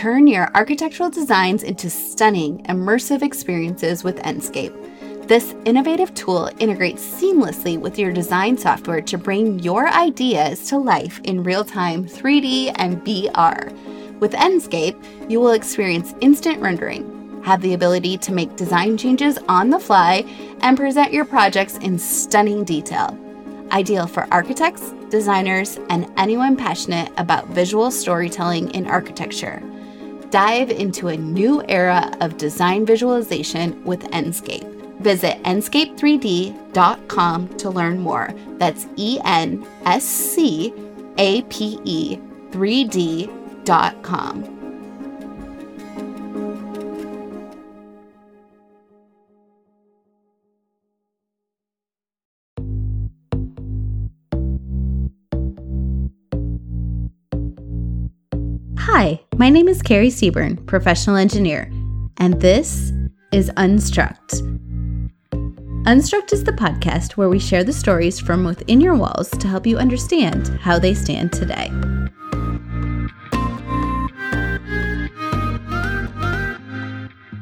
Turn your architectural designs into stunning, immersive experiences with Enscape. This innovative tool integrates seamlessly with your design software to bring your ideas to life in real time 3D and VR. With Enscape, you will experience instant rendering, have the ability to make design changes on the fly, and present your projects in stunning detail. Ideal for architects, designers, and anyone passionate about visual storytelling in architecture. Dive into a new era of design visualization with Enscape. Visit enscape3d.com to learn more. That's E N S C A P E 3D.com. Hi, my name is Carrie Seaburn, professional engineer, and this is Unstruct. Unstruct is the podcast where we share the stories from within your walls to help you understand how they stand today.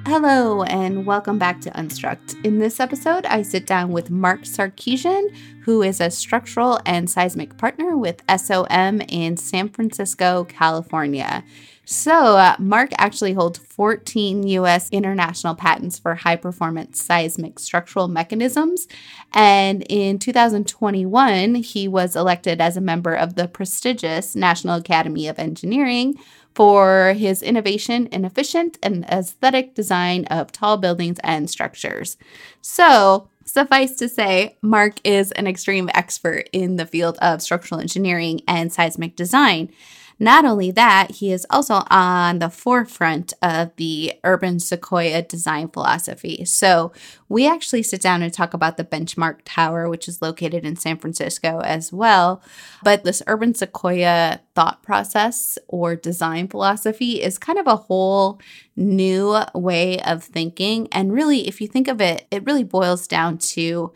Hello, and welcome back to Unstruct. In this episode, I sit down with Mark Sarkisian, who is a structural and seismic partner with SOM in San Francisco, California. So, uh, Mark actually holds 14 US international patents for high performance seismic structural mechanisms. And in 2021, he was elected as a member of the prestigious National Academy of Engineering for his innovation in efficient and aesthetic design of tall buildings and structures. So, suffice to say, Mark is an extreme expert in the field of structural engineering and seismic design. Not only that, he is also on the forefront of the urban sequoia design philosophy. So, we actually sit down and talk about the Benchmark Tower, which is located in San Francisco as well. But this urban sequoia thought process or design philosophy is kind of a whole new way of thinking. And really, if you think of it, it really boils down to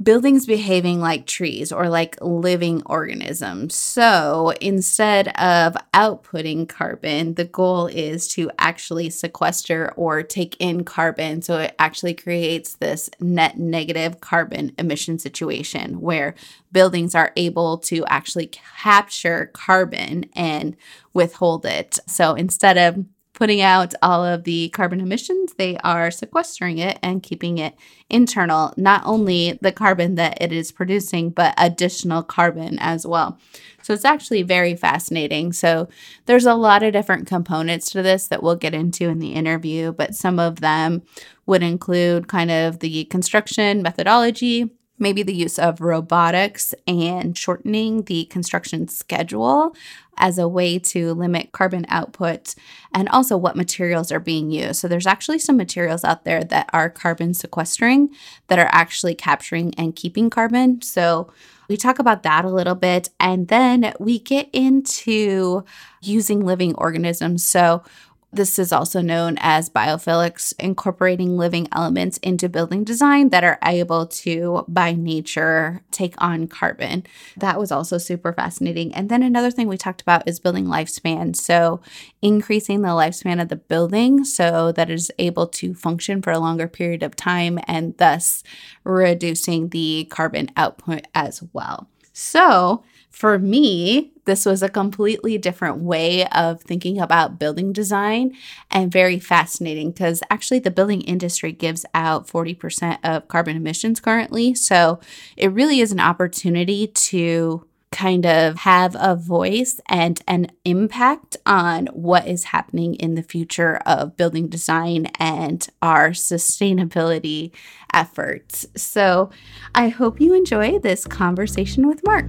buildings behaving like trees or like living organisms. So instead of outputting carbon, the goal is to actually sequester or take in carbon. So it actually creates this net negative carbon emission situation where buildings are able to actually capture carbon and withhold it. So instead of putting out all of the carbon emissions, they are sequestering it and keeping it internal, not only the carbon that it is producing, but additional carbon as well. So it's actually very fascinating. So there's a lot of different components to this that we'll get into in the interview, but some of them would include kind of the construction methodology, maybe the use of robotics and shortening the construction schedule as a way to limit carbon output and also what materials are being used. So there's actually some materials out there that are carbon sequestering that are actually capturing and keeping carbon. So we talk about that a little bit and then we get into using living organisms. So this is also known as biophilics, incorporating living elements into building design that are able to, by nature, take on carbon. That was also super fascinating. And then another thing we talked about is building lifespan. So, increasing the lifespan of the building so that it is able to function for a longer period of time and thus reducing the carbon output as well. So, for me, this was a completely different way of thinking about building design and very fascinating because actually the building industry gives out 40% of carbon emissions currently. So it really is an opportunity to kind of have a voice and an impact on what is happening in the future of building design and our sustainability efforts. So I hope you enjoy this conversation with Mark.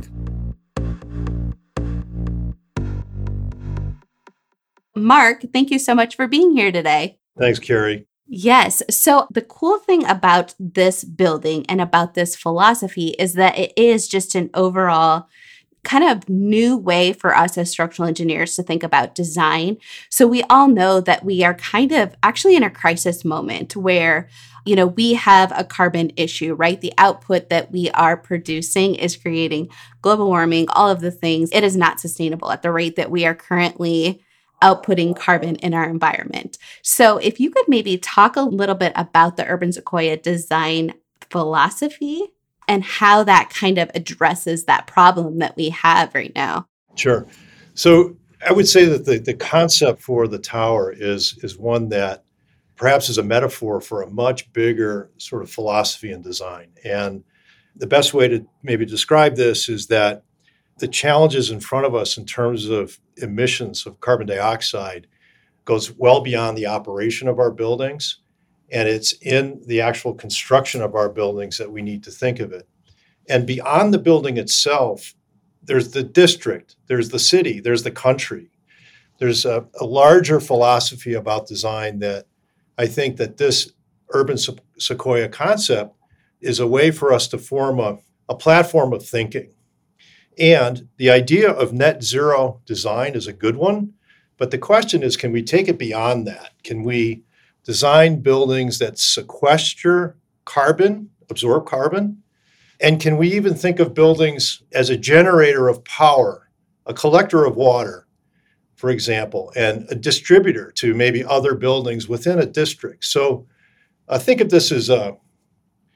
Mark, thank you so much for being here today. Thanks, Carrie. Yes. So, the cool thing about this building and about this philosophy is that it is just an overall kind of new way for us as structural engineers to think about design. So, we all know that we are kind of actually in a crisis moment where you know, we have a carbon issue, right? The output that we are producing is creating global warming, all of the things. It is not sustainable at the rate that we are currently outputting carbon in our environment. So, if you could maybe talk a little bit about the Urban Sequoia design philosophy and how that kind of addresses that problem that we have right now. Sure. So, I would say that the, the concept for the tower is, is one that perhaps is a metaphor for a much bigger sort of philosophy and design. And the best way to maybe describe this is that the challenges in front of us in terms of emissions of carbon dioxide goes well beyond the operation of our buildings and it's in the actual construction of our buildings that we need to think of it. And beyond the building itself there's the district there's the city there's the country. There's a, a larger philosophy about design that i think that this urban sequoia concept is a way for us to form a, a platform of thinking and the idea of net zero design is a good one. But the question is can we take it beyond that? Can we design buildings that sequester carbon, absorb carbon? And can we even think of buildings as a generator of power, a collector of water, for example, and a distributor to maybe other buildings within a district? So I think of this as a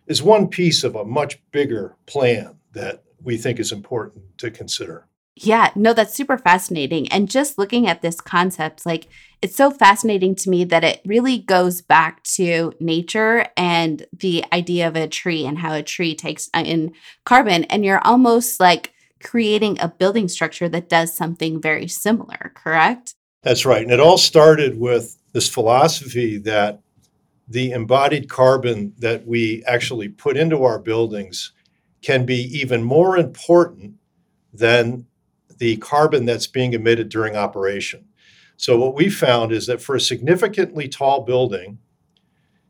is one piece of a much bigger plan that we think is important to consider. Yeah, no, that's super fascinating. And just looking at this concept, like it's so fascinating to me that it really goes back to nature and the idea of a tree and how a tree takes uh, in carbon. And you're almost like creating a building structure that does something very similar, correct? That's right. And it all started with this philosophy that the embodied carbon that we actually put into our buildings can be even more important than the carbon that's being emitted during operation. So, what we found is that for a significantly tall building,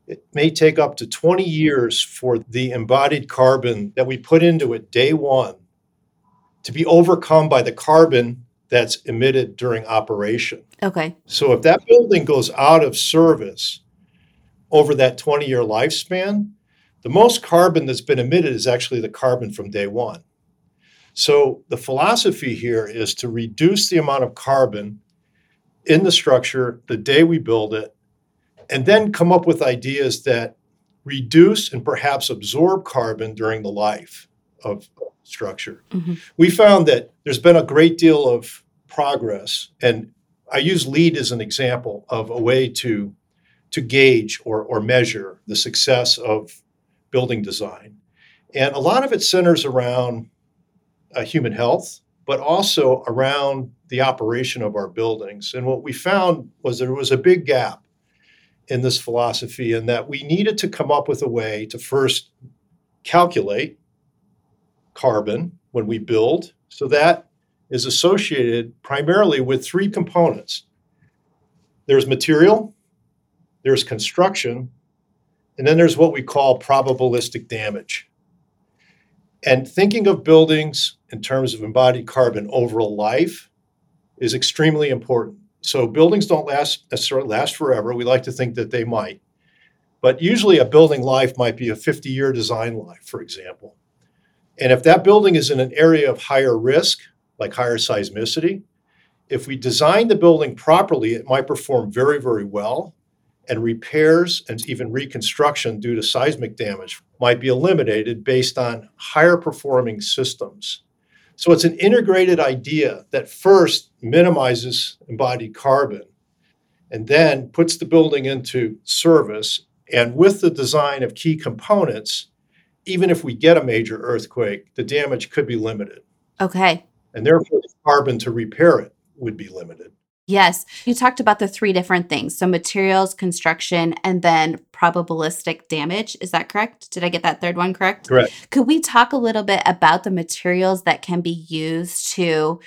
it may take up to 20 years for the embodied carbon that we put into it day one to be overcome by the carbon that's emitted during operation. Okay. So, if that building goes out of service over that 20 year lifespan, the most carbon that's been emitted is actually the carbon from day one. So the philosophy here is to reduce the amount of carbon in the structure the day we build it, and then come up with ideas that reduce and perhaps absorb carbon during the life of structure. Mm-hmm. We found that there's been a great deal of progress, and I use LEED as an example of a way to to gauge or, or measure the success of building design. And a lot of it centers around uh, human health, but also around the operation of our buildings. And what we found was there was a big gap in this philosophy, and that we needed to come up with a way to first calculate carbon when we build. So that is associated primarily with three components there's material, there's construction, and then there's what we call probabilistic damage. And thinking of buildings in terms of embodied carbon over a life is extremely important. So buildings don't last necessarily last forever. We like to think that they might. But usually a building life might be a 50-year design life, for example. And if that building is in an area of higher risk, like higher seismicity, if we design the building properly, it might perform very, very well and repairs and even reconstruction due to seismic damage might be eliminated based on higher performing systems. So it's an integrated idea that first minimizes embodied carbon and then puts the building into service. And with the design of key components, even if we get a major earthquake, the damage could be limited. Okay. And therefore, the carbon to repair it would be limited. Yes. You talked about the three different things. So materials, construction, and then probabilistic damage. Is that correct? Did I get that third one correct? Correct. Could we talk a little bit about the materials that can be used to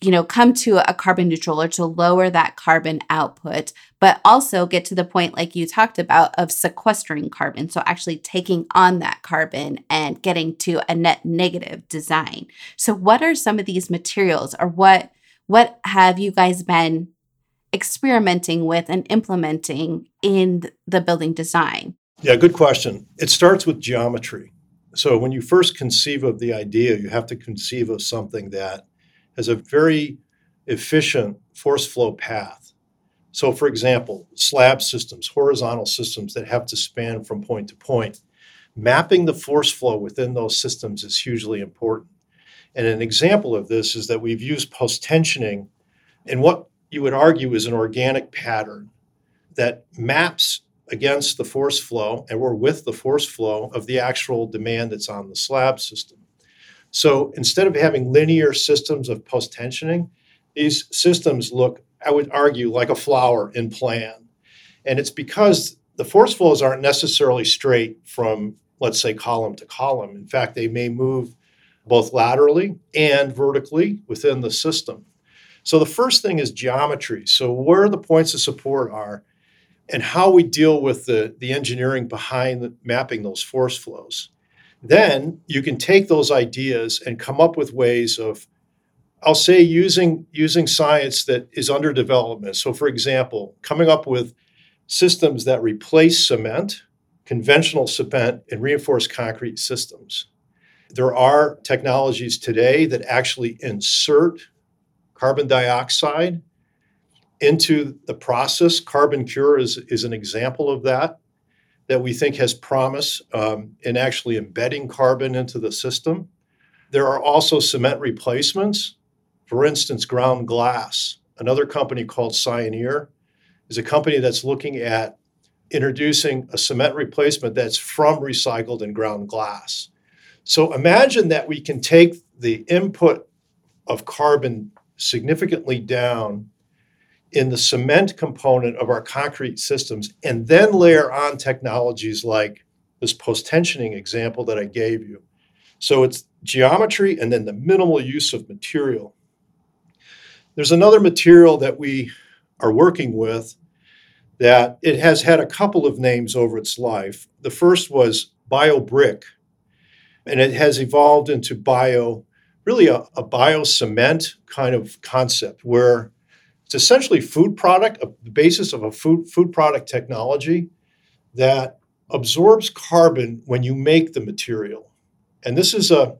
you know come to a carbon neutral or to lower that carbon output but also get to the point like you talked about of sequestering carbon so actually taking on that carbon and getting to a net negative design so what are some of these materials or what what have you guys been experimenting with and implementing in the building design? Yeah, good question. It starts with geometry. So when you first conceive of the idea, you have to conceive of something that has a very efficient force flow path. So, for example, slab systems, horizontal systems that have to span from point to point, mapping the force flow within those systems is hugely important. And an example of this is that we've used post tensioning in what you would argue is an organic pattern that maps against the force flow and we're with the force flow of the actual demand that's on the slab system. So instead of having linear systems of post tensioning, these systems look, I would argue, like a flower in plan. And it's because the force flows aren't necessarily straight from, let's say, column to column. In fact, they may move both laterally and vertically within the system. So the first thing is geometry. So where the points of support are and how we deal with the, the engineering behind the, mapping those force flows. Then you can take those ideas and come up with ways of, I'll say, using, using science that is under development. So, for example, coming up with systems that replace cement, conventional cement, and reinforced concrete systems. There are technologies today that actually insert carbon dioxide into the process. CarbonCure is, is an example of that, that we think has promise um, in actually embedding carbon into the system. There are also cement replacements. For instance, ground glass. Another company called Cyoneer is a company that's looking at introducing a cement replacement that's from recycled and ground glass. So imagine that we can take the input of carbon significantly down in the cement component of our concrete systems and then layer on technologies like this post tensioning example that I gave you. So it's geometry and then the minimal use of material. There's another material that we are working with that it has had a couple of names over its life. The first was BioBrick, and it has evolved into bio, really a, a bio cement kind of concept where it's essentially food product, the basis of a food, food product technology that absorbs carbon when you make the material. And this is a,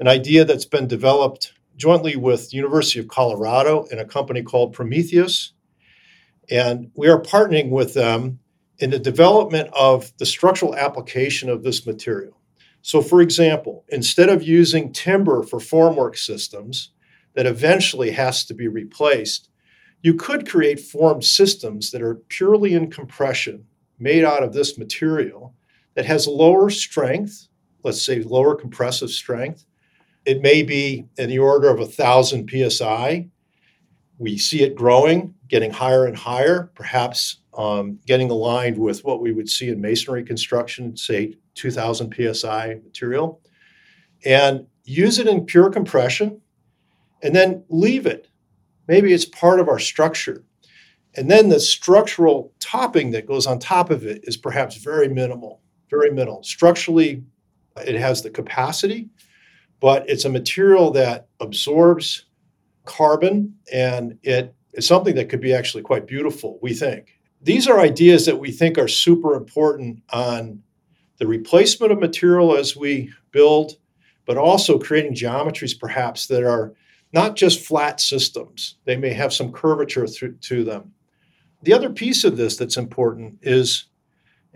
an idea that's been developed jointly with University of Colorado and a company called Prometheus. And we are partnering with them in the development of the structural application of this material. So, for example, instead of using timber for formwork systems that eventually has to be replaced, you could create formed systems that are purely in compression, made out of this material that has lower strength, let's say lower compressive strength. It may be in the order of a thousand psi. We see it growing, getting higher and higher, perhaps um, getting aligned with what we would see in masonry construction, say 2000 psi material, and use it in pure compression, and then leave it Maybe it's part of our structure. And then the structural topping that goes on top of it is perhaps very minimal, very minimal. Structurally, it has the capacity, but it's a material that absorbs carbon and it is something that could be actually quite beautiful, we think. These are ideas that we think are super important on the replacement of material as we build, but also creating geometries perhaps that are not just flat systems. They may have some curvature through, to them. The other piece of this that's important is,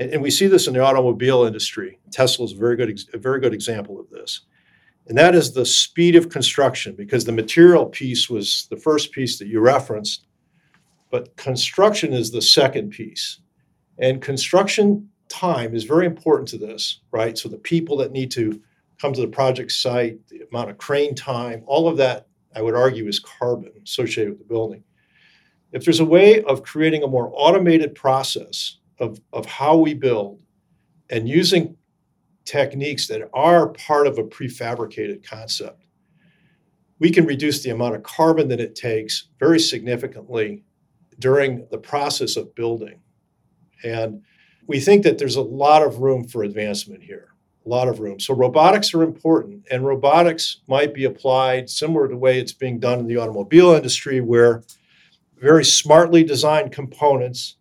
and we see this in the automobile industry. Tesla is a very good, a very good example of this, and that is the speed of construction. Because the material piece was the first piece that you referenced, but construction is the second piece, and construction time is very important to this, right? So the people that need to come to the project site, the amount of crane time, all of that I would argue, is carbon associated with the building. If there's a way of creating a more automated process of, of how we build and using techniques that are part of a prefabricated concept, we can reduce the amount of carbon that it takes very significantly during the process of building. And we think that there's a lot of room for advancement here a lot of room. So robotics are important, and robotics might be applied similar to the way it's being done in the automobile industry, where very smartly designed components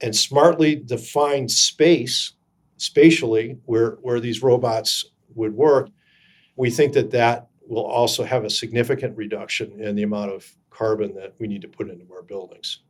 and smartly defined space, spatially, where, where these robots would work, we think that that will also have a significant reduction in the amount of carbon that we need to put into our buildings.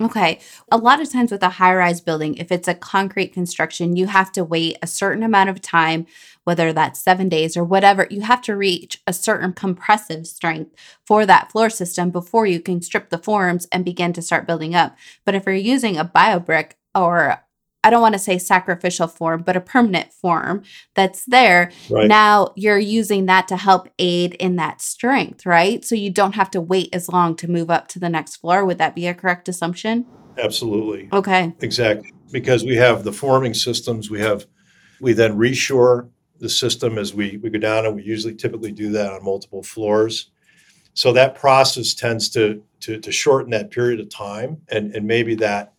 Okay. A lot of times with a high rise building, if it's a concrete construction, you have to wait a certain amount of time, whether that's seven days or whatever. You have to reach a certain compressive strength for that floor system before you can strip the forms and begin to start building up. But if you're using a bio brick or I don't want to say sacrificial form, but a permanent form that's there. Right. Now you're using that to help aid in that strength, right? So you don't have to wait as long to move up to the next floor. Would that be a correct assumption? Absolutely. Okay. Exactly. Because we have the forming systems, we have, we then reshore the system as we, we go down, and we usually typically do that on multiple floors. So that process tends to, to, to shorten that period of time. And, and maybe that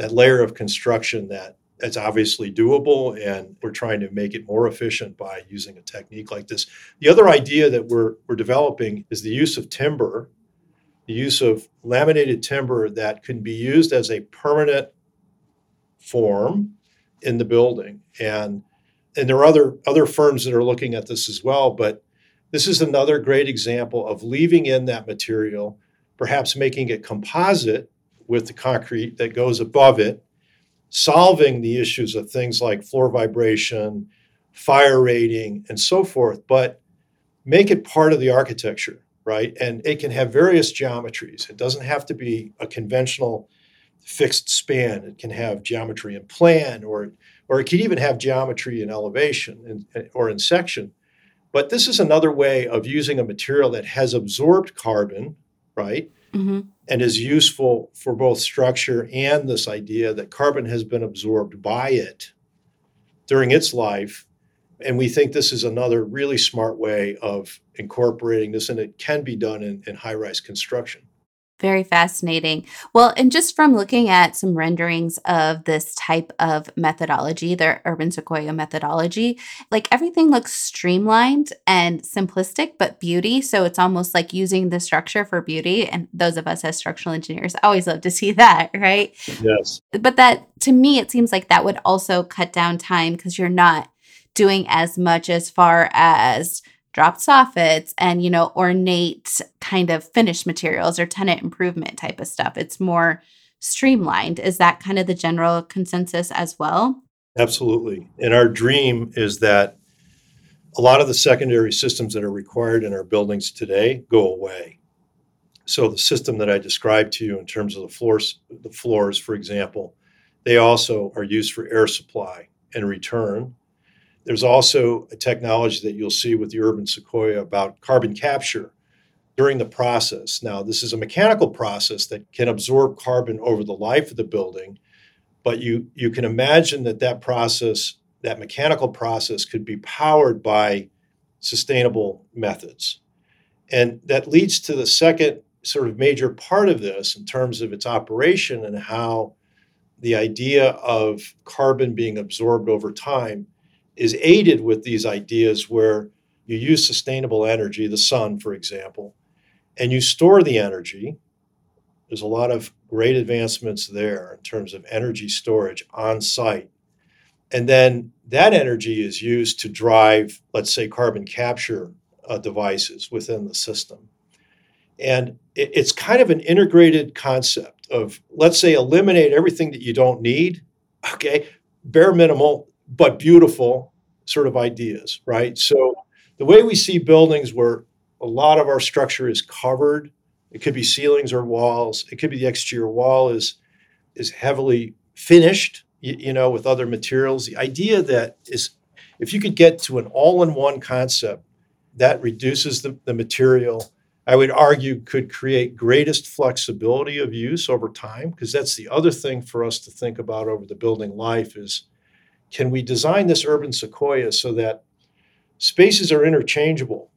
that layer of construction that that's obviously doable and we're trying to make it more efficient by using a technique like this. The other idea that we're, we're developing is the use of timber the use of laminated timber that can be used as a permanent form in the building. And and there are other other firms that are looking at this as well but this is another great example of leaving in that material perhaps making it composite with the concrete that goes above it, solving the issues of things like floor vibration, fire rating, and so forth, but make it part of the architecture, right? And it can have various geometries. It doesn't have to be a conventional fixed span. It can have geometry in plan, or or it can even have geometry in elevation and, or in section. But this is another way of using a material that has absorbed carbon, right? Mm-hmm. and is useful for both structure and this idea that carbon has been absorbed by it during its life. And we think this is another really smart way of incorporating this, and it can be done in, in high rise construction. Very fascinating. Well, and just from looking at some renderings of this type of methodology, the urban sequoia methodology, like everything looks streamlined and simplistic, but beauty. So it's almost like using the structure for beauty. And those of us as structural engineers always love to see that, right? Yes. But that to me, it seems like that would also cut down time because you're not doing as much as far as dropped soffits and you know ornate kind of finished materials or tenant improvement type of stuff. It's more streamlined. Is that kind of the general consensus as well? Absolutely. And our dream is that a lot of the secondary systems that are required in our buildings today go away. So the system that i described to you in terms of the floors the floors for example they also are used for air supply and return there's also a technology that you'll see with the urban sequoia about carbon capture during the process. Now, this is a mechanical process that can absorb carbon over the life of the building, but you you can imagine that that process, that mechanical process could be powered by sustainable methods. And that leads to the second sort of major part of this in terms of its operation and how the idea of carbon being absorbed over time is aided with these ideas where you use sustainable energy, the sun, for example, and you store the energy. There's a lot of great advancements there in terms of energy storage on site. And then that energy is used to drive, let's say, carbon capture uh, devices within the system. And it, it's kind of an integrated concept of, let's say, eliminate everything that you don't need, okay, bare minimal, but beautiful sort of ideas, right? So the way we see buildings where a lot of our structure is covered, it could be ceilings or walls, it could be the exterior wall is is heavily finished, you, you know, with other materials. The idea that is if you could get to an all-in-one concept that reduces the, the material I would argue could create greatest flexibility of use over time because that's the other thing for us to think about over the building life is can we design this urban sequoia so that spaces are interchangeable,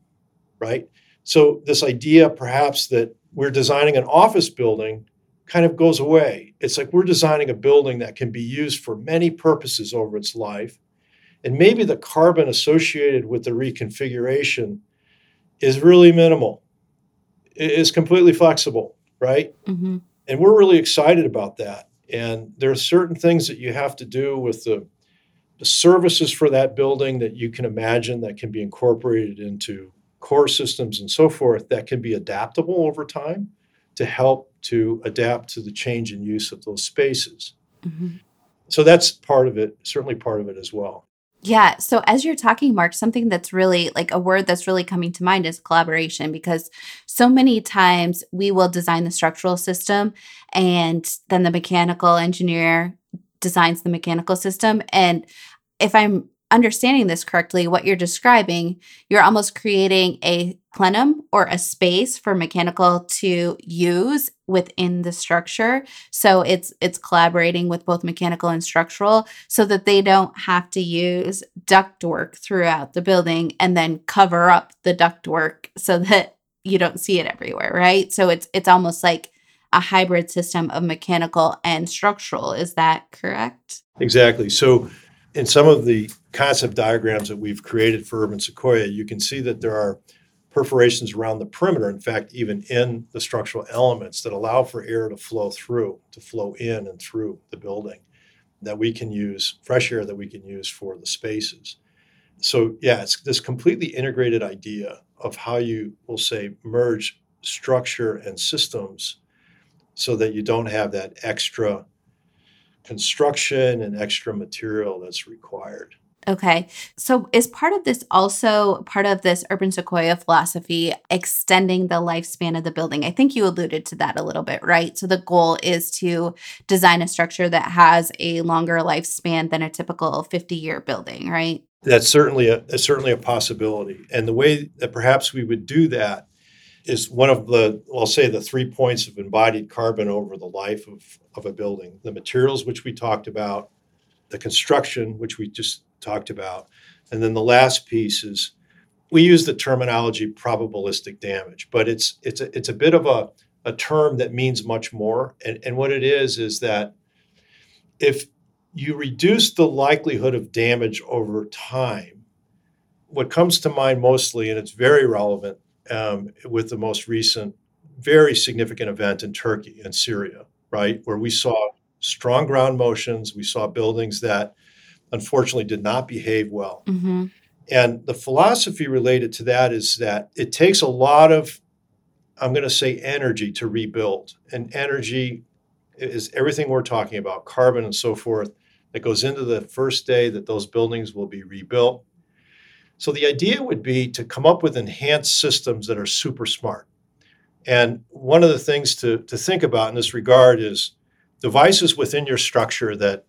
right? So this idea perhaps that we're designing an office building kind of goes away. It's like we're designing a building that can be used for many purposes over its life. And maybe the carbon associated with the reconfiguration is really minimal. It is completely flexible, right? Mm-hmm. And we're really excited about that. And there are certain things that you have to do with the the services for that building that you can imagine that can be incorporated into core systems and so forth that can be adaptable over time to help to adapt to the change in use of those spaces. Mhm. So that's part of it, certainly part of it as well. Yeah. So as you're talking, Mark, something that's really like a word that's really coming to mind is collaboration because so many times we will design the structural system and then the mechanical engineer designs the mechanical system. And if I'm understanding this correctly, what you're describing, you're almost creating a plenum or a space for mechanical to use within the structure. So it's it's collaborating with both mechanical and structural so that they don't have to use ductwork throughout the building and then cover up the ductwork so that you don't see it everywhere, right? So it's it's almost like a hybrid system of mechanical and structural. Is that correct? Exactly. So, in some of the concept diagrams that we've created for Urban Sequoia, you can see that there are perforations around the perimeter, in fact, even in the structural elements that allow for air to flow through, to flow in and through the building, that we can use, fresh air that we can use for the spaces. So, yeah, it's this completely integrated idea of how you will say merge structure and systems so that you don't have that extra construction and extra material that's required. Okay. So is part of this also part of this urban sequoia philosophy extending the lifespan of the building? I think you alluded to that a little bit, right? So the goal is to design a structure that has a longer lifespan than a typical 50-year building, right? That's certainly a that's certainly a possibility. And the way that perhaps we would do that is one of the, I'll say the three points of embodied carbon over the life of, of a building. The materials, which we talked about, the construction, which we just talked about. And then the last piece is we use the terminology probabilistic damage, but it's it's a, it's a bit of a, a term that means much more. And, and what it is is that if you reduce the likelihood of damage over time, what comes to mind mostly, and it's very relevant um, with the most recent, very significant event in Turkey and Syria, right, where we saw strong ground motions, we saw buildings that unfortunately did not behave well. Mm-hmm. And the philosophy related to that is that it takes a lot of, I'm going to say, energy to rebuild. And energy is everything we're talking about, carbon and so forth, that goes into the first day that those buildings will be rebuilt. So the idea would be to come up with enhanced systems that are super smart. And one of the things to, to think about in this regard is devices within your structure that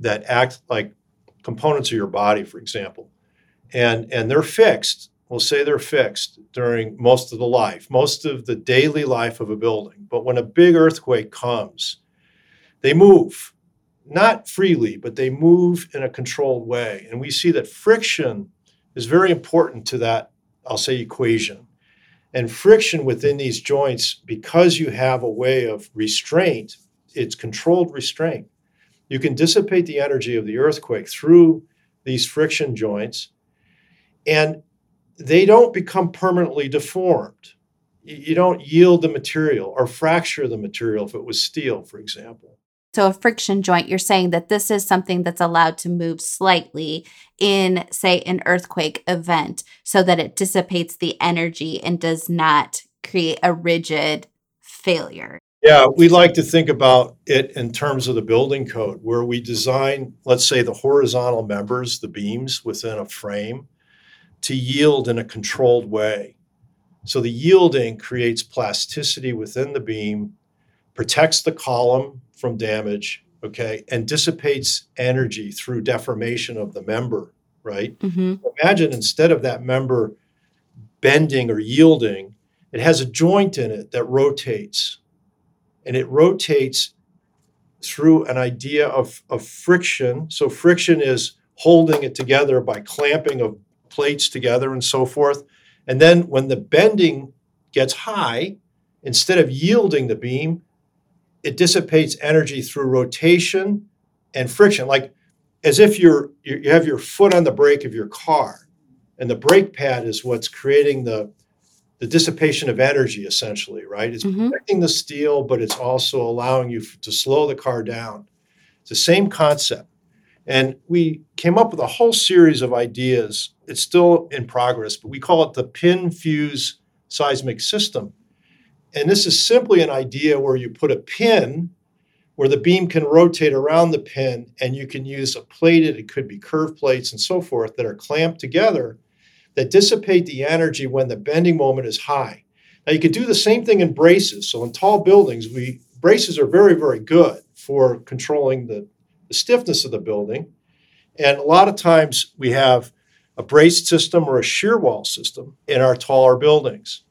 that act like components of your body, for example, and and they're fixed. We'll say they're fixed during most of the life, most of the daily life of a building. But when a big earthquake comes, they move, not freely, but they move in a controlled way. And we see that friction is very important to that, I'll say, equation. And friction within these joints, because you have a way of restraint, it's controlled restraint. You can dissipate the energy of the earthquake through these friction joints, and they don't become permanently deformed. You don't yield the material or fracture the material if it was steel, for example. So, a friction joint, you're saying that this is something that's allowed to move slightly in, say, an earthquake event so that it dissipates the energy and does not create a rigid failure. Yeah, we like to think about it in terms of the building code, where we design, let's say, the horizontal members, the beams within a frame, to yield in a controlled way. So the yielding creates plasticity within the beam, protects the column from damage, okay, and dissipates energy through deformation of the member, right? Mm-hmm. Imagine instead of that member bending or yielding, it has a joint in it that rotates and it rotates through an idea of, of friction. So, friction is holding it together by clamping of plates together and so forth. And then, when the bending gets high, instead of yielding the beam, it dissipates energy through rotation and friction, like as if you're you have your foot on the brake of your car, and the brake pad is what's creating the the dissipation of energy essentially right? It's Mhm. protecting the steel but it's also allowing you to slow the car down. It's the same concept. And we came up with a whole series of ideas. It's still in progress but we call it the pin fuse seismic system And this is simply an idea where you put a pin where the beam can rotate around the pin and you can use a plated, it could be curved plates and so forth that are clamped together that dissipate the energy when the bending moment is high. Now you could do the same thing in braces. So in tall buildings, we braces are very, very good for controlling the, the stiffness of the building. And a lot of times we have a braced system or a shear wall system in our taller buildings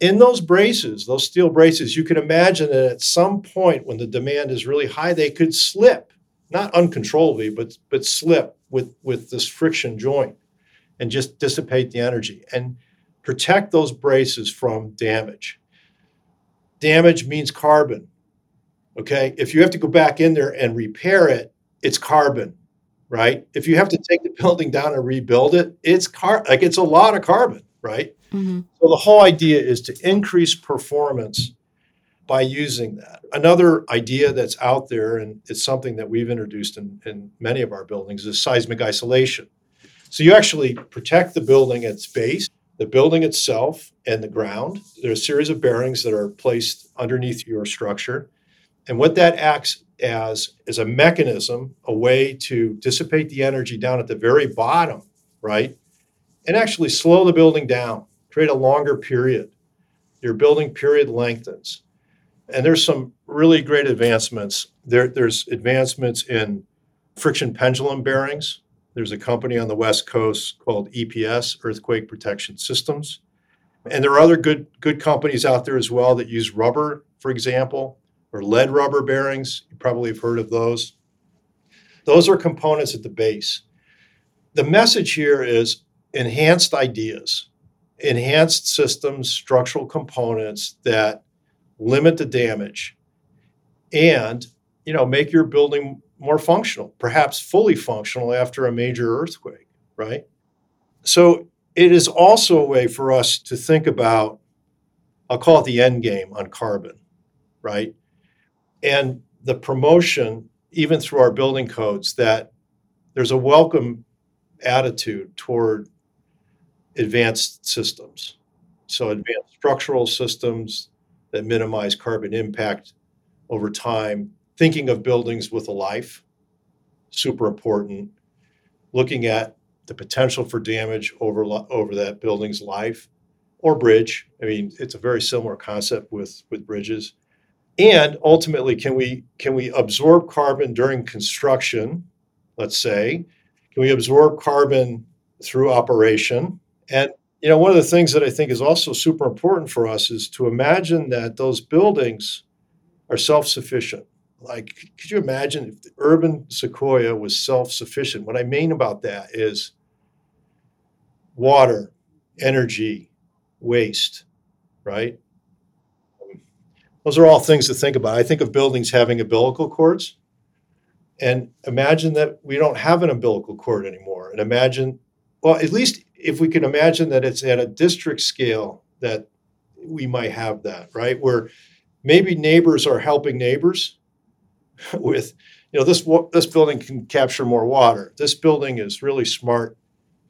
in those braces, those steel braces, you can imagine that at some point when the demand is really high, they could slip, not uncontrollably, but but slip with with this friction joint and just dissipate the energy and protect those braces from damage. Damage means carbon. Okay? If you have to go back in there and repair it, it's carbon, right? If you have to take the building down and rebuild it, it's car like it's a lot of carbon, right? Mm-hmm. So the whole idea is to increase performance by using that. Another idea that's out there, and it's something that we've introduced in, in many of our buildings, is seismic isolation. So you actually protect the building at its base, the building itself, and the ground. There are a series of bearings that are placed underneath your structure. And what that acts as is a mechanism, a way to dissipate the energy down at the very bottom, right? And actually slow the building down create a longer period. Your building period lengthens. And there's some really great advancements. There, there's advancements in friction pendulum bearings. There's a company on the West Coast called EPS, Earthquake Protection Systems. And there are other good, good companies out there as well that use rubber, for example, or lead rubber bearings. You probably have heard of those. Those are components at the base. The message here is enhanced ideas enhanced systems, structural components that limit the damage and you know make your building more functional perhaps fully functional after a major earthquake right? So it is also a way for us to think about i'll call it the end game on carbon right? And the promotion even through our building codes that there's a welcome attitude toward advanced systems. So, advanced structural systems that minimize carbon impact over time, thinking of buildings with a life, super important. Looking at the potential for damage over, over that building's life or bridge. I mean, it's a very similar concept with, with bridges. And ultimately, can we can we absorb carbon during construction? Let's say, can we absorb carbon through operation? And you know, one of the things that I think is also super important for us is to imagine that those buildings are self-sufficient. Like, could you imagine if the urban sequoia was self-sufficient? What I mean about that is water, energy, waste, right? Those are all things to think about. I think of buildings having umbilical cords. And imagine that we don't have an umbilical cord anymore. And imagine, well, at least if we can imagine that it's at a district scale that we might have that right? Where maybe neighbors are helping neighbors with you know this this building can capture more water. This building is really smart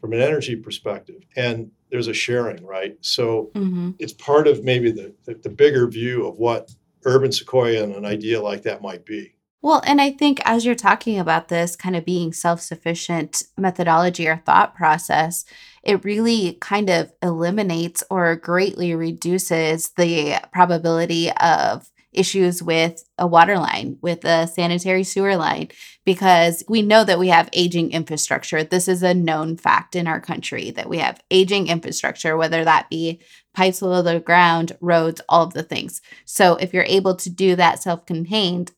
from an energy perspective and there's a sharing right? So mm-hmm. it's part of maybe the, the, the bigger view of what urban sequoia and an idea like that might be well, and I think as you're talking about this kind of being self sufficient methodology or thought process, it really kind of eliminates or greatly reduces the probability of issues with a water line, with a sanitary sewer line, because we know that we have aging infrastructure. This is a known fact in our country that we have aging infrastructure, whether that be pipes below the ground, roads, all of the things. So if you're able to do that self contained,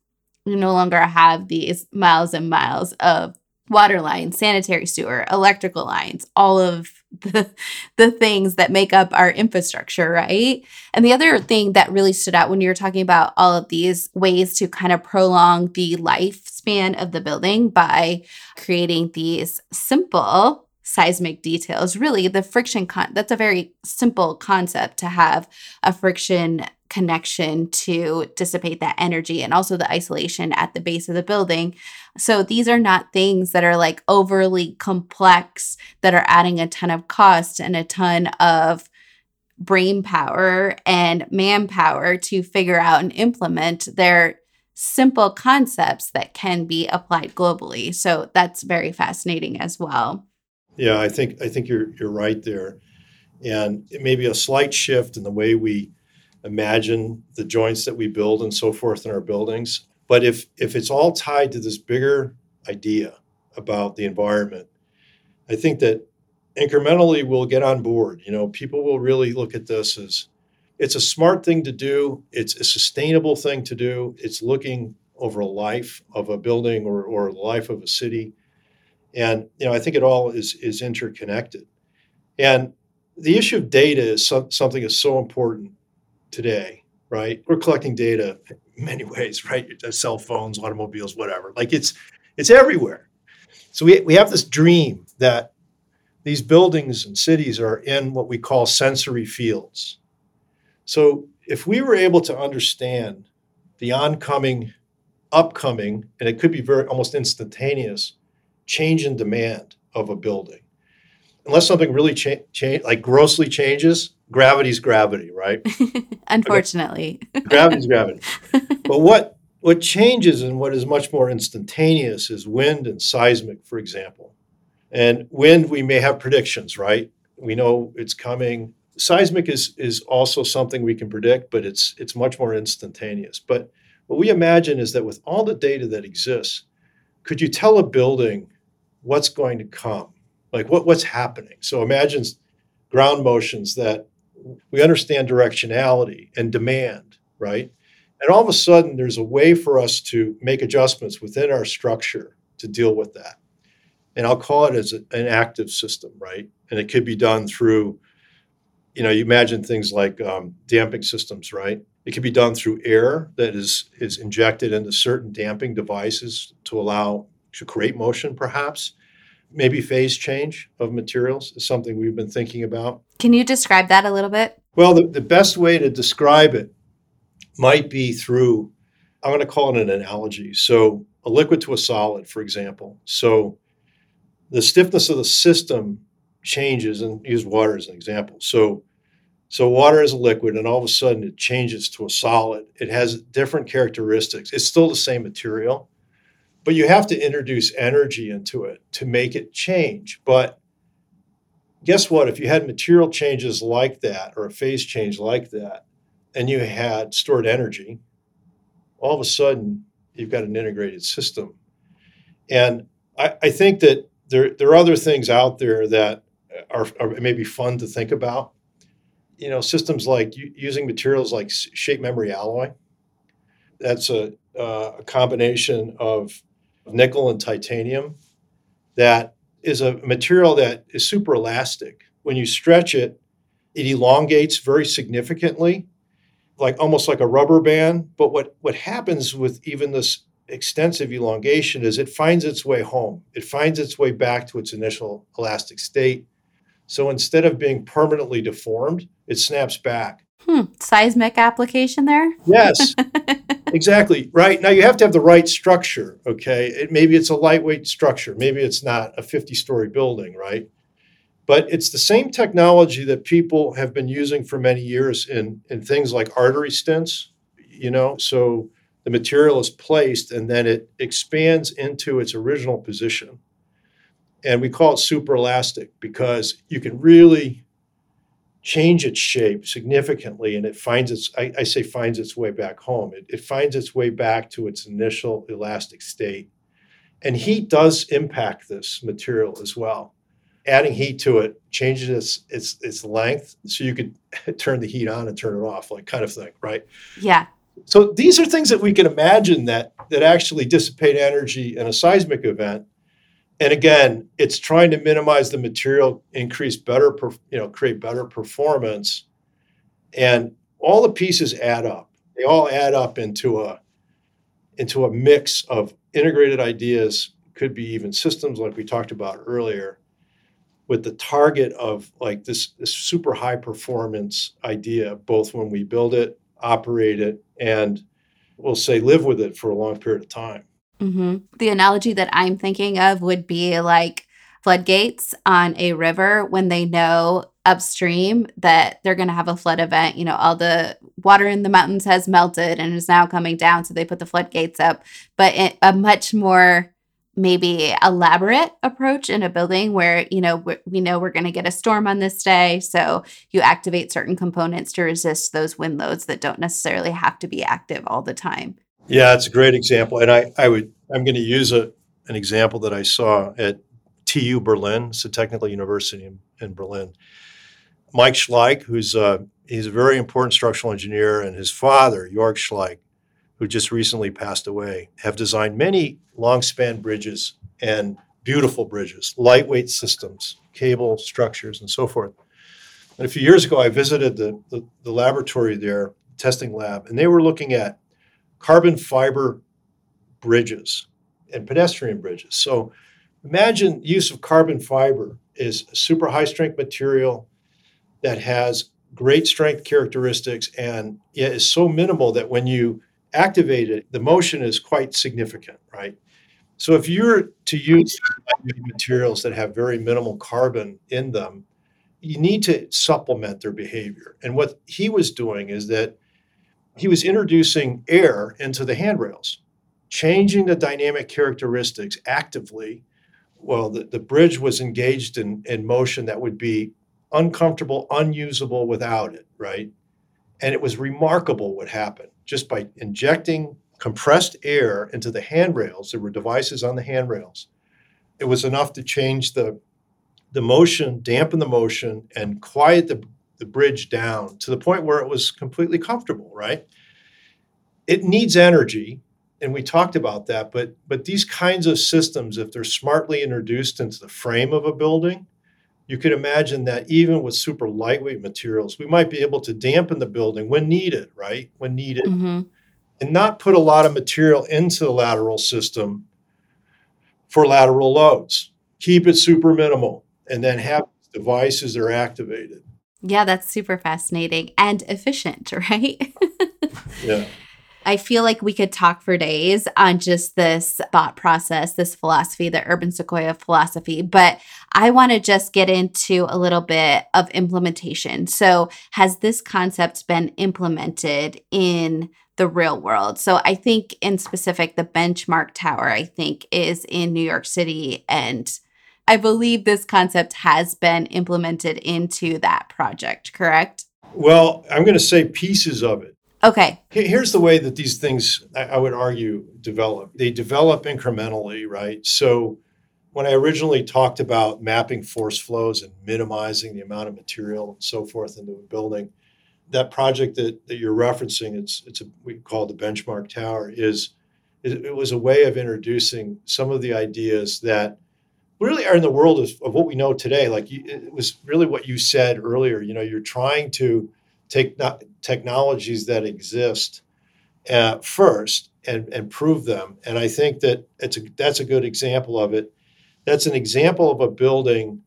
we no longer have these miles and miles of water lines, sanitary sewer, electrical lines, all of the, the things that make up our infrastructure, right? And the other thing that really stood out when you were talking about all of these ways to kind of prolong the lifespan of the building by creating these simple seismic details really the friction con that's a very simple concept to have a friction connection to dissipate that energy and also the isolation at the base of the building. So these are not things that are like overly complex that are adding a ton of cost and a ton of brain power and manpower to figure out and implement their simple concepts that can be applied globally. So that's very fascinating as well. Yeah, I think I think you're you're right there. And it may be a slight shift in the way we imagine the joints that we build and so forth in our buildings. But if if it's all tied to this bigger idea about the environment, I think that incrementally we'll get on board. You know, people will really look at this as it's a smart thing to do, it's a sustainable thing to do, it's looking over a life of a building or, or life of a city. And you know, I think it all is is interconnected. And the issue of data is so, something that's so important today, right? We're collecting data many ways, right? Uh, cell phones, automobiles, whatever. Like it's it's everywhere. So we, we have this dream that these buildings and cities are in what we call sensory fields. So if we were able to understand the oncoming, upcoming, and it could be very almost instantaneous change in demand of a building, unless something really change, cha- like grossly changes, gravity's gravity, right? Unfortunately, gravity's gravity. but what what changes and what is much more instantaneous is wind and seismic, for example. And wind, we may have predictions, right? We know it's coming. Seismic is is also something we can predict, but it's it's much more instantaneous. But what we imagine is that with all the data that exists, could you tell a building what's going to come? Like what, what's happening? So imagine ground motions that we understand directionality and demand, right? And all of a sudden, there's a way for us to make adjustments within our structure to deal with that. And I'll call it as an active system, right? And it could be done through, you know, you imagine things like um, damping systems, right? It could be done through air that is is injected into certain damping devices to allow to create motion, perhaps. Maybe phase change of materials is something we've been thinking about. Can you describe that a little bit? Well, the, the best way to describe it might be through, I'm going to call it an analogy. So, a liquid to a solid, for example. So, the stiffness of the system changes, and use water as an example. So, so water is a liquid, and all of a sudden it changes to a solid. It has different characteristics. It's still the same material, but you have to introduce energy into it to make it change. But guess what? If you had material changes like that or a phase change like that, and you had stored energy, all of a sudden you've got an integrated system. And I, I think that there, there are other things out there that are, are maybe fun to think about. You know, systems like using materials like shape memory alloy. That's a, uh, a combination of nickel and titanium that is a material that is super elastic. When you stretch it, it elongates very significantly, like almost like a rubber band. But what, what happens with even this extensive elongation is it finds its way home. It finds its way back to its initial elastic state. So instead of being permanently deformed, it snaps back. Hmm. Seismic application there? Yes. exactly. Right. Now you have to have the right structure. Okay. It, maybe it's a lightweight structure. Maybe it's not a 50 story building, right? But it's the same technology that people have been using for many years in, in things like artery stents, you know. So the material is placed and then it expands into its original position. And we call it super elastic because you can really change its shape significantly and it finds its I, I say finds its way back home. It, it finds its way back to its initial elastic state. And heat does impact this material as well. Adding heat to it changes its its its length so you could turn the heat on and turn it off, like kind of thing, right? Yeah. So these are things that we can imagine that that actually dissipate energy in a seismic event and again, it's trying to minimize the material, increase better, you know, create better performance, and all the pieces add up. They all add up into a into a mix of integrated ideas. Could be even systems like we talked about earlier, with the target of like this, this super high performance idea, both when we build it, operate it, and we'll say live with it for a long period of time. Mm-hmm. The analogy that I'm thinking of would be like floodgates on a river when they know upstream that they're going to have a flood event. You know, all the water in the mountains has melted and is now coming down. So they put the floodgates up, but a much more maybe elaborate approach in a building where you know we know we're going to get a storm on this day so you activate certain components to resist those wind loads that don't necessarily have to be active all the time yeah it's a great example and i i would i'm going to use a an example that i saw at tu berlin it's a technical university in, in berlin mike schlaich who's uh, he's a very important structural engineer and his father Jörg schlaich who just recently passed away, have designed many long span bridges and beautiful bridges, lightweight systems, cable structures, and so forth. And a few years ago, I visited the, the, the laboratory there, testing lab, and they were looking at carbon fiber bridges and pedestrian bridges. So imagine use of carbon fiber is a super high strength material that has great strength characteristics and is so minimal that when you activate it, the motion is quite significant, right? So if you're to use materials that have very minimal carbon in them, you need to supplement their behavior. And what he was doing is that he was introducing air into the handrails, changing the dynamic characteristics actively. Well, the, the bridge was engaged in, in motion that would be uncomfortable, unusable without it, right? And it was remarkable what happened just by injecting compressed air into the handrails. There were devices on the handrails. It was enough to change the, the motion, dampen the motion, and quiet the, the bridge down to the point where it was completely comfortable, right? It needs energy, and we talked about that, but but these kinds of systems, if they're smartly introduced into the frame of a building, you could imagine that even with super lightweight materials, we might be able to dampen the building when needed, right? When needed, mm-hmm. and not put a lot of material into the lateral system for lateral loads. Keep it super minimal and then have devices that are activated. Yeah, that's super fascinating and efficient, right? yeah. I feel like we could talk for days on just this thought process, this philosophy, the urban sequoia philosophy, but I want to just get into a little bit of implementation. So, has this concept been implemented in the real world? So, I think in specific, the benchmark tower, I think, is in New York City. And I believe this concept has been implemented into that project, correct? Well, I'm going to say pieces of it. Okay. Here's the way that these things, I would argue, develop. They develop incrementally, right? So when I originally talked about mapping force flows and minimizing the amount of material and so forth into a building, that project that, that you're referencing, it's it's a we call it the benchmark tower, is it, was a way of introducing some of the ideas that really are in the world of, of what we know today. Like you, it was really what you said earlier. You know, you're trying to take technologies that exist uh, first and, and prove them. And I think that it's a, that's a good example of it. That's an example of a building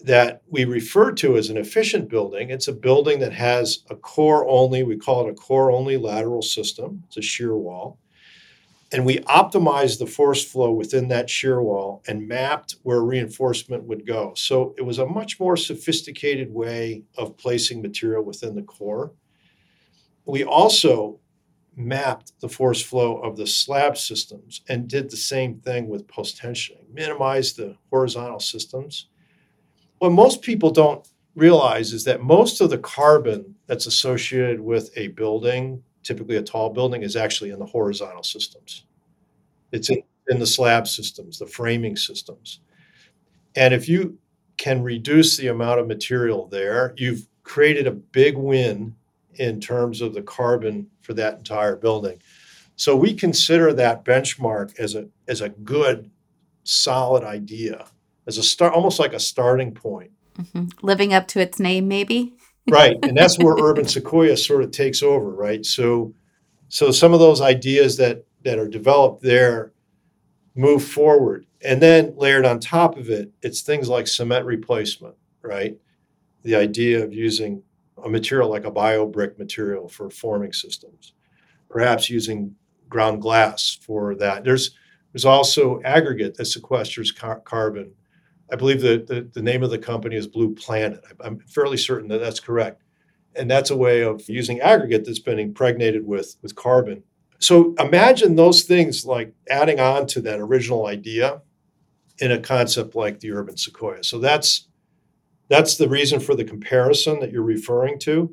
that we refer to as an efficient building. It's a building that has a core only, we call it a core only lateral system. It's a shear wall and we optimized the force flow within that shear wall and mapped where reinforcement would go. So it was a much more sophisticated way of placing material within the core. We also mapped the force flow of the slab systems and did the same thing with post tensioning, minimized the horizontal systems. What most people don't realize is that most of the carbon that's associated with a building typically a tall building, is actually in the horizontal systems. It's in, in the slab systems, the framing systems. And if you can reduce the amount of material there, you've created a big win in terms of the carbon for that entire building. So we consider that benchmark as a as a good, solid idea, as a start, almost like a starting point. Mm-hmm. Living up to its name, maybe right and that's where urban sequoia sort of takes over right? So so some of those ideas that that are developed there move forward. And then layered on top of it it's things like cement replacement right? The idea of using a material like a bio brick material for forming systems. Perhaps using ground glass for that. There's there's also aggregate that sequesters car- carbon I believe the, the, the name of the company is Blue Planet. I'm fairly certain that that's correct. And that's a way of using aggregate that's been impregnated with, with carbon. So imagine those things like adding on to that original idea in a concept like the urban sequoia. So that's that's the reason for the comparison that you're referring to.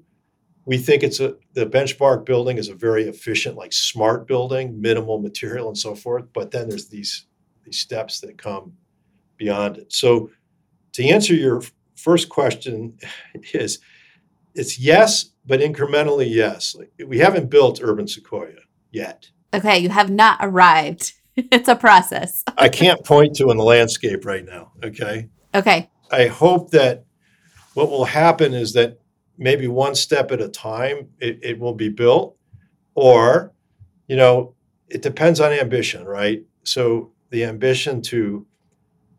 We think it's a the benchmark building is a very efficient, like smart building, minimal material and so forth. But then there's these these steps that come beyond it. So to answer your first question is it's yes, but incrementally yes. Like we haven't built urban sequoia yet. Okay, you have not arrived. it's a process. I can't point to in the landscape right now. Okay. Okay. I hope that what will happen is that maybe one step at a time it, it will be built, or, you know, it depends on ambition, right? So the ambition to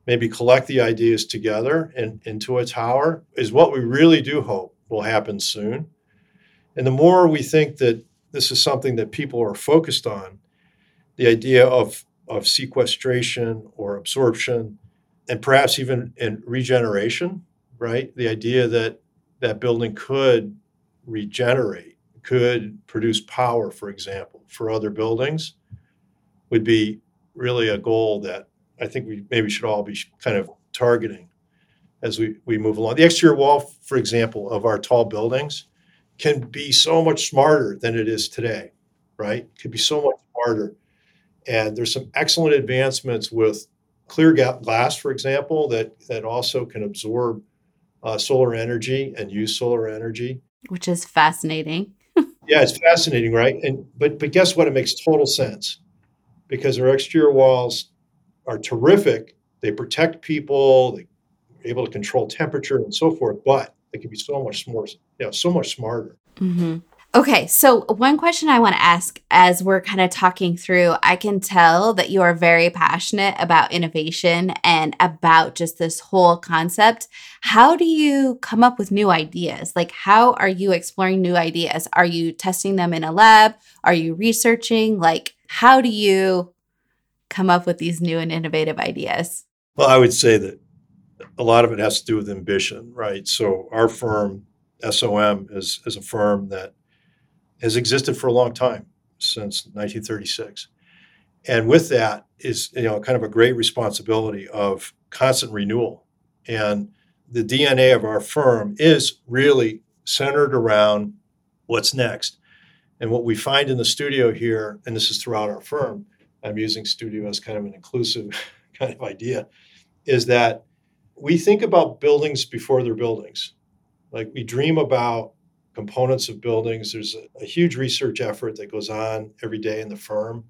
maybe collect the ideas together and into a tower is what we really do hope will happen soon. And the more we think that this is something that people are focused on, the idea of, of sequestration or absorption, and perhaps even in regeneration, right? The idea that that building could regenerate, could produce power, for example, for other buildings, would be really a goal that I think we maybe should all be kind of targeting as we, we move along. The exterior wall, for example, of our tall buildings can be so much smarter than it is today, right? Could be so much smarter. And there's some excellent advancements with clear glass, for example, that, that also can absorb uh, solar energy and use solar energy. Which is fascinating. yeah, it's fascinating, right? And but but guess what? It makes total sense because our exterior walls are terrific. They protect people. They're able to control temperature and so forth. But they can be so much more, you know, so much smarter. Mm-hmm. Okay, so one question I want to ask as we're kind of talking through, I can tell that you are very passionate about innovation and about just this whole concept. How do you come up with new ideas? Like, how are you exploring new ideas? Are you testing them in a lab? Are you researching? Like, how do you come up with these new and innovative ideas? Well, I would say that a lot of it has to do with ambition, right? So our firm, SOM, is, is a firm that has existed for a long time, since 1936. And with that is, you know, kind of a great responsibility of constant renewal. And the DNA of our firm is really centered around what's next. And what we find in the studio here, and this is throughout our firm, I'm using studio as kind of an inclusive kind of idea, is that we think about buildings before they're buildings. Like we dream about components of buildings. There's a, a, huge research effort that goes on every day in the firm.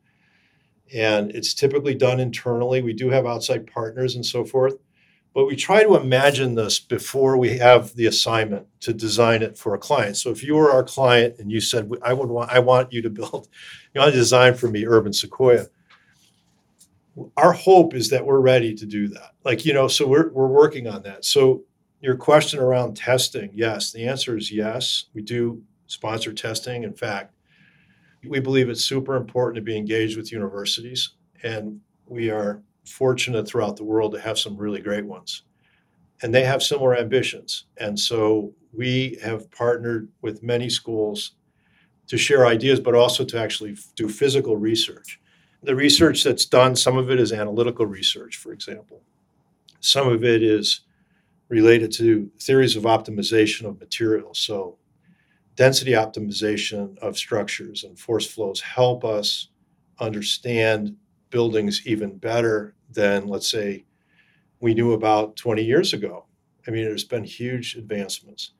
And it's typically done internally. We do have outside partners and so forth. But we try to imagine this before we have the assignment to design it for a client. So if you were our client and you said, I would want I want you to build, you want to design for me Urban Sequoia, our hope is that we're ready to do that. Like, you know, so we're, we're working on that. So, your question around testing, yes, the answer is yes. We do sponsor testing. In fact, we believe it's super important to be engaged with universities, and we are fortunate throughout the world to have some really great ones. And they have similar ambitions. And so we have partnered with many schools to share ideas, but also to actually do physical research the research that's done, some of it is analytical research, for example. Some of it is related to theories of optimization of materials. So, density optimization of structures and force flows help us understand buildings even better than, let's say, we knew about 20 years ago. I mean, there's been huge advancements.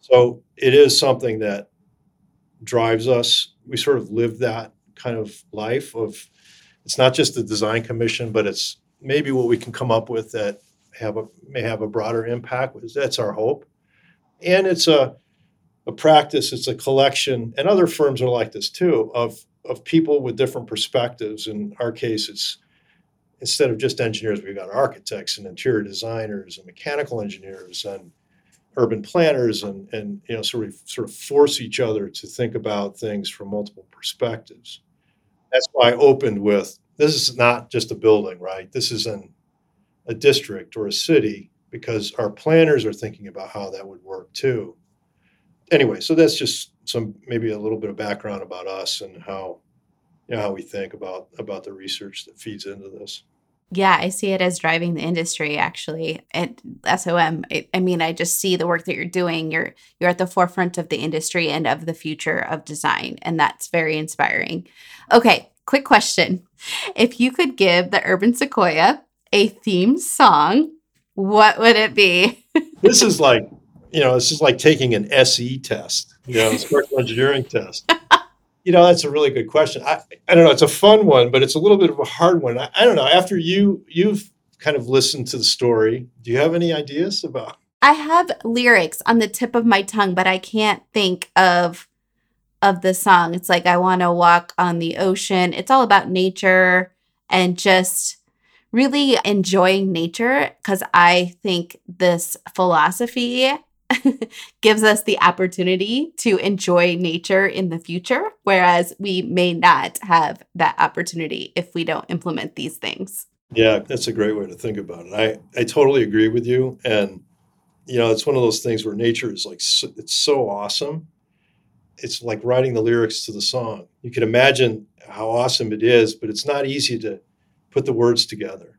So, it is something that drives us. We sort of live that kind of life of it's not just the design commission, but it's maybe what we can come up with that have a may have a broader impact. That's our hope, and it's a a practice. It's a collection, and other firms are like this too of of people with different perspectives. In our case, it's instead of just engineers, we've got architects and interior designers and mechanical engineers and urban planners and and you know sort of sort of force each other to think about things from multiple perspectives. That's why I opened with this is not just a building, right? This is an a district or a city because our planners are thinking about how that would work too. Anyway, so that's just some maybe a little bit of background about us and how you know how we think about about the research that feeds into this. Yeah, I see it as driving the industry actually at SOM. I, I mean, I just see the work that you're doing. You're you're at the forefront of the industry and of the future of design, and that's very inspiring. Okay, quick question. If you could give the Urban Sequoia a theme song, what would it be? this is like, you know, this is like taking an SE test, you know, structural engineering test. You know, that's a really good question. I, I don't know. It's a fun one, but it's a little bit of a hard one. I, I don't know. After you you've kind of listened to the story, do you have any ideas about? I have lyrics on the tip of my tongue, but I can't think of of the song. It's like I want to walk on the ocean. It's all about nature and just really enjoying nature because I think this philosophy gives us the opportunity to enjoy nature in the future, whereas we may not have that opportunity if we don't implement these things. Yeah, that's a great way to think about it. I, I totally agree with you. And, you know, it's one of those things where nature is like, so, it's so awesome. It's like writing the lyrics to the song. You can imagine how awesome it is, but it's not easy to put the words together,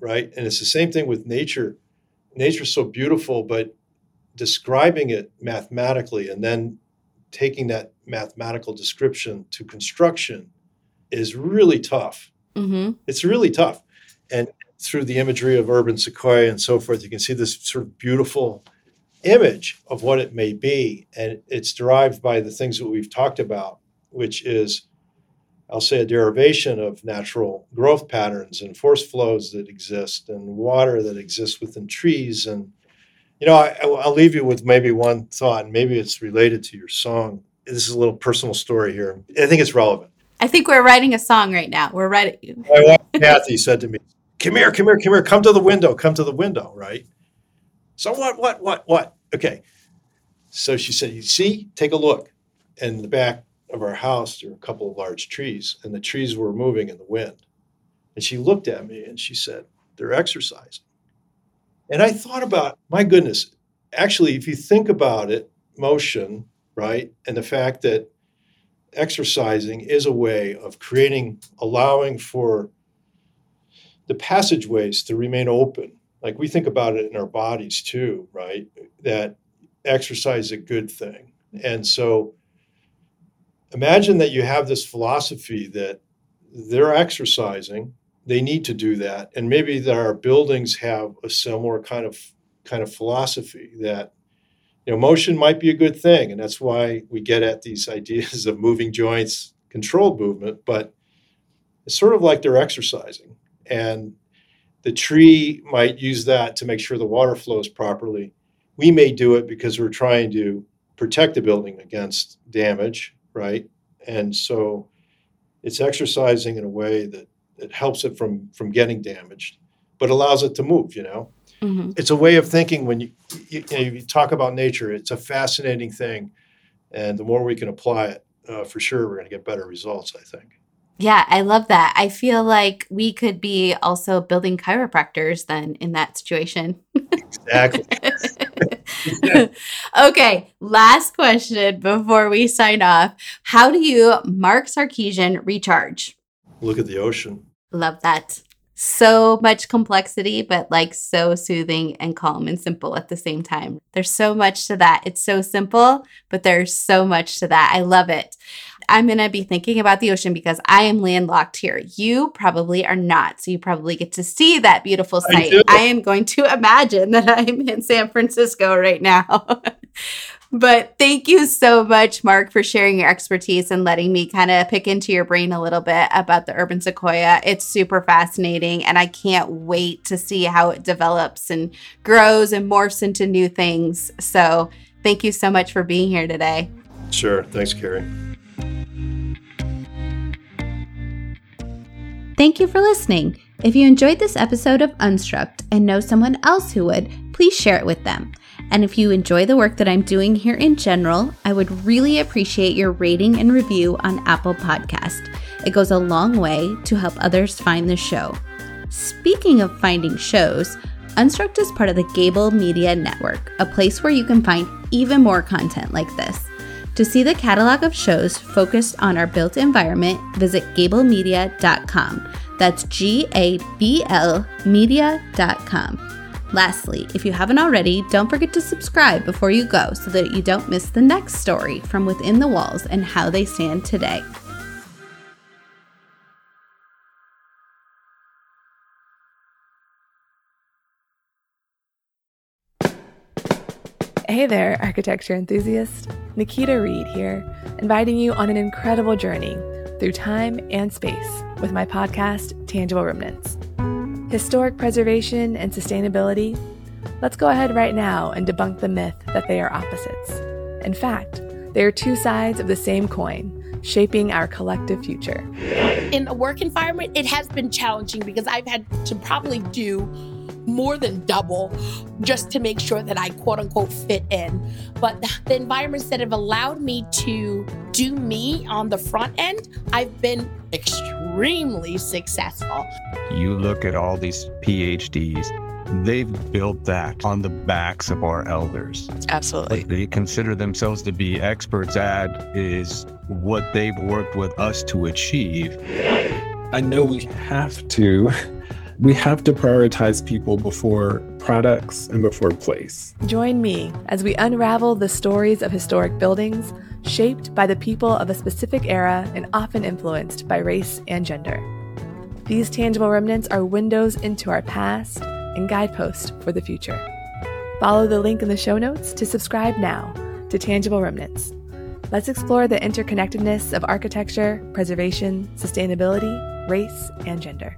right? And it's the same thing with nature. Nature's so beautiful, but describing it mathematically and then taking that mathematical description to construction is really tough. Mm-hmm. It's really tough. And through the imagery of urban sequoia and so forth, you can see this sort of beautiful image of what it may be. And it's derived by the things that we've talked about, which is, I'll say, a derivation of natural growth patterns and force flows that exist and water that exists within trees and you know, I, will leave you with maybe one thought, and maybe it's related to your song. This is a little personal story here. I think it's relevant. I think we're writing a song right now. We're writing. My wife, Kathy, said to me, "Come here, come here, come here. Come to the window. Come to the window." Right. So what? What? What? What? Okay. So she said, "You see? Take a look." In the back of our house, there were a couple of large trees, and the trees were moving in the wind. And she looked at me and she said, "They're exercising." And I thought about, my goodness, actually, if you think about it, motion, right? And the fact that exercising is a way of creating, allowing for the passageways to remain open. Like we think about it in our bodies too, right? That exercise is a good thing. And so imagine that you have this philosophy that they're exercising they need to do that. And maybe that our buildings have a similar kind of kind of philosophy that you know motion might be a good thing and that's why we get at these ideas of moving joints controlled movement but it's sort of like they're exercising. And the tree might use that to make sure the water flows properly. We may do it because we're trying to protect the building against damage right? And so it's exercising in a way that it helps it from from getting damaged, but allows it to move. You know, mm-hmm. it's a way of thinking. When you, you, you, know, you talk about nature, it's a fascinating thing, and the more we can apply it, uh, for sure, we're going to get better results. I think. Yeah, I love that. I feel like we could be also building chiropractors then in that situation. Exactly. okay, last question before we sign off. How do you, Mark Sarkisian, recharge? Look at the ocean. Love that. So much complexity, but like so soothing and calm and simple at the same time. There's so much to that. It's so simple, but there's so much to that. I love it. I'm going to be thinking about the ocean because I am landlocked here. You probably are not. So you probably get to see that beautiful sight. I, I am going to imagine that I'm in San Francisco right now. But thank you so much, Mark, for sharing your expertise and letting me kind of pick into your brain a little bit about the urban sequoia. It's super fascinating, and I can't wait to see how it develops and grows and morphs into new things. So, thank you so much for being here today. Sure. Thanks, Carrie. Thank you for listening. If you enjoyed this episode of Unstruct and know someone else who would, please share it with them. And if you enjoy the work that I'm doing here in general, I would really appreciate your rating and review on Apple Podcast. It goes a long way to help others find the show. Speaking of finding shows, Unstruct is part of the Gable Media Network, a place where you can find even more content like this. To see the catalog of shows focused on our built environment, visit gablemedia.com. That's G A B L media.com. Lastly, if you haven't already, don't forget to subscribe before you go so that you don't miss the next story from within the walls and how they stand today. Hey there, architecture enthusiast. Nikita Reed here, inviting you on an incredible journey through time and space with my podcast, Tangible Remnants. Historic preservation and sustainability? Let's go ahead right now and debunk the myth that they are opposites. In fact, they are two sides of the same coin, shaping our collective future. In a work environment, it has been challenging because I've had to probably do more than double just to make sure that I quote unquote fit in. But the environments that have allowed me to do me on the front end, I've been extremely successful. You look at all these PhDs, they've built that on the backs of our elders. Absolutely. What they consider themselves to be experts at is what they've worked with us to achieve. I know we have to we have to prioritize people before products and before place. Join me as we unravel the stories of historic buildings shaped by the people of a specific era and often influenced by race and gender. These tangible remnants are windows into our past and guideposts for the future. Follow the link in the show notes to subscribe now to Tangible Remnants. Let's explore the interconnectedness of architecture, preservation, sustainability, race, and gender.